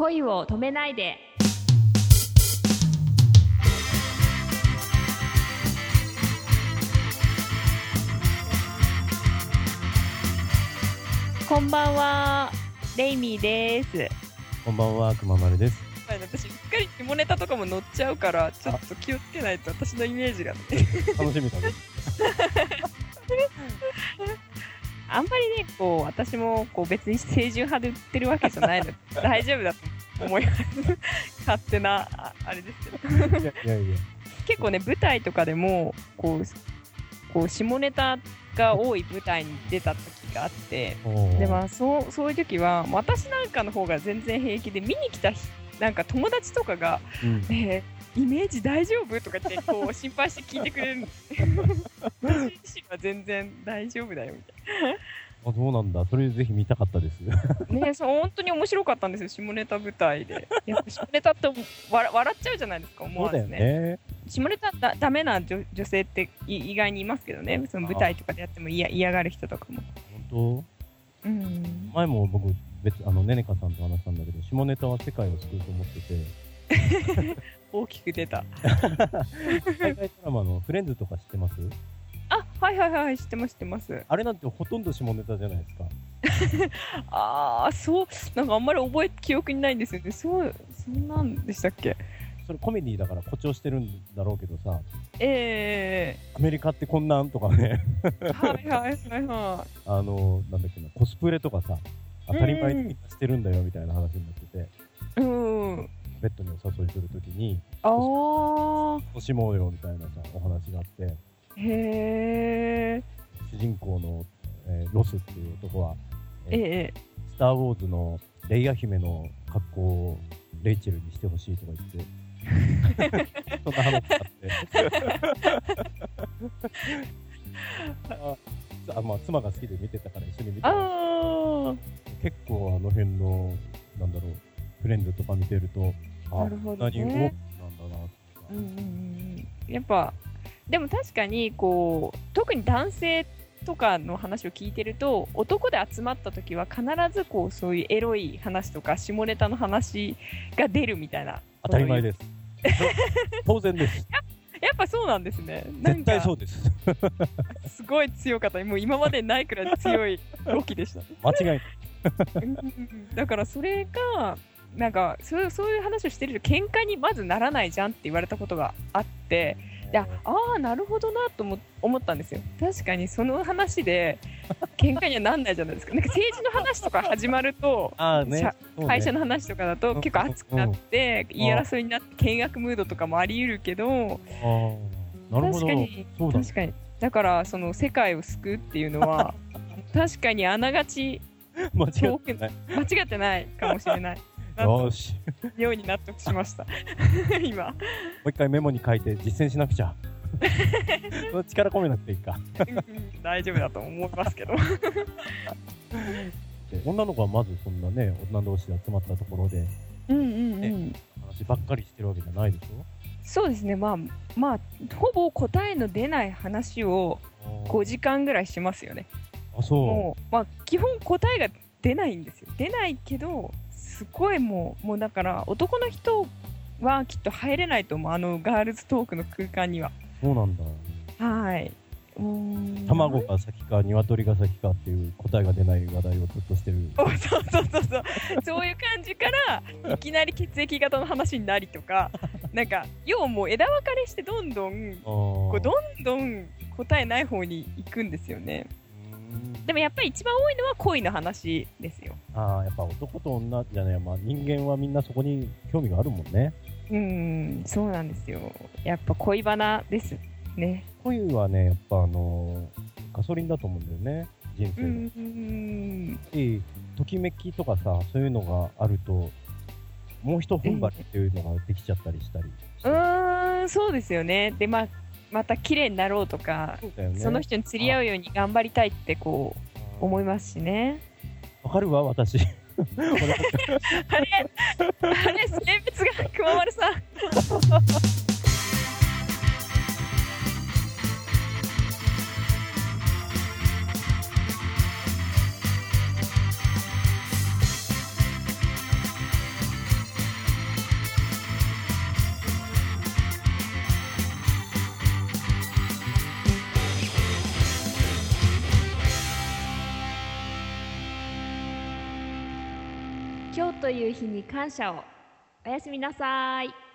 恋を止めないでこんばんはレイミーですこんばんは、くままるです。私、うっかり下ネタとかも載っちゃうから、ちょっと気をつけないと私のイメージがね。楽しみだね。あんまりね、こう、私もこう別に清純派で売ってるわけじゃないので、大丈夫だと思います。勝手な、ああれですけど。いやいやいや。結構ね、舞台とかでも、こう、こう下ネタが多い舞台に出た時があって、でまあそうそういう時は私なんかの方が全然平気で見に来た人なんか友達とかがうん「ねえイメージ大丈夫?」とか言ってこう心配して聞いてくれる。私自身は全然大丈夫だよみたいあ、そうなんだ。それぜひ見たかったです。なねえそう本当に面白かったんですよ下ネタ舞台で。やっぱ下ネタって笑笑っちゃうじゃないですか思そうだよわずね。ね。下ネタだダメな女女性ってい意外にいますけどね。その舞台とかでやっても嫌嫌がる人とかも。本うん。当前も僕、別、あの、ねねかさんと話したんだけど、下ネタは世界を救うと思ってて、大きく出た。海外ドラマのフレンズとか知ってます？あはいはいはい知ってます知ってます。あれなんてほとんど下ネタじゃないですか。ああそうなんかあんまり覚え記憶にないんですよね。そうそんなんでしたっけ？それコメディだから誇張してるんだろうけどさ、えアメリカってこんなんとかね、えはいはいはいは あの、なんだっけな、コスプレとかさ、当たり前にしてるんだよみたいな話になってて、いうんベッドにお誘いするときに、あもうよみたいなさ、お話があって、へえ主人公の、えーロスっていう男は、えーええスター・ウォーズのレイヤ姫の格好をレイチェルにしてほしいとか言って、そんな話があって。ああまあ、妻が好きで見てたから一緒に見てた結構あの辺の、なんだろう、フレンズとか見てると、あ、なるほどねこんなに多くなんだなとかうんうんうんやっぱでも確かにこう特に男性とかの話を聞いてると男で集まった時は必ずこうそういうエロい話とか下ネタの話が出るみたいな当たり前です。当然です。やっぱそうなんですね絶か対そうです。すごい強かったもう今までないくらい強いロキでした 間違いない。うんだからそれがなんかそうそういう話をしてると喧嘩にまずならないじゃんって言われたことがあっていやああなるほどなと思思ったんですよ。確かにその話で喧嘩にはなんないじゃないですか。なんか政治の話とか始まるとね。ね。会社の話とかだと結構熱くなって言い争いになって険悪ムードとかもあり得るけどあーなるほど。確かに確かに。だからその世界を救うっていうのは 確かにあながち間違ってない。間違ってないかもしれないよーし。ように納得しました。今。もう一回メモに書いて実践しなくちゃ。その力込めなくていいか。うんうん。大丈夫だと思いますけど。で女の子はまずそんなね女同士で集まったところでうんうんうん。話ばっかりしてるわけじゃないでしょ？そうですね。まあまあほぼ答えの出ない話を5時間ぐらいしますよね。あそもうまあ基本答えが出ないんですよ。出ないけどすごいもうもうだから男の人はきっと入れないと思うあのガールズトークの空間には。うそうなんだ。はい。卵が先か鶏が先かっていう答えが出ない話題をずっとしてる。そうそうそうそう。そういう感じからいきなり血液型の話になりとか なんか要はもう枝分かれしてどんどんここうどんどん答えない方に行くんですよねでもやっぱり一番多いのは恋の話ですよ。ああやっぱ男と女じゃない、まあ、人間はみんなそこに興味があるもんね。うんそうなんですよ。やっぱ恋バナですね。恋はねやっぱあのガソリンだと思うんだよね。人う生の、ときめきとかさそういうのがあるともう一踏ん張りっていうのができちゃったりしたりして。うーんそうですよね。でまあまた綺麗になろうとかそうね。その人に釣り合うように頑張りたいってこう思いますしね。わかるわ私。あれあれ性別が熊丸さん今日という日に感謝を。おやすみなさい。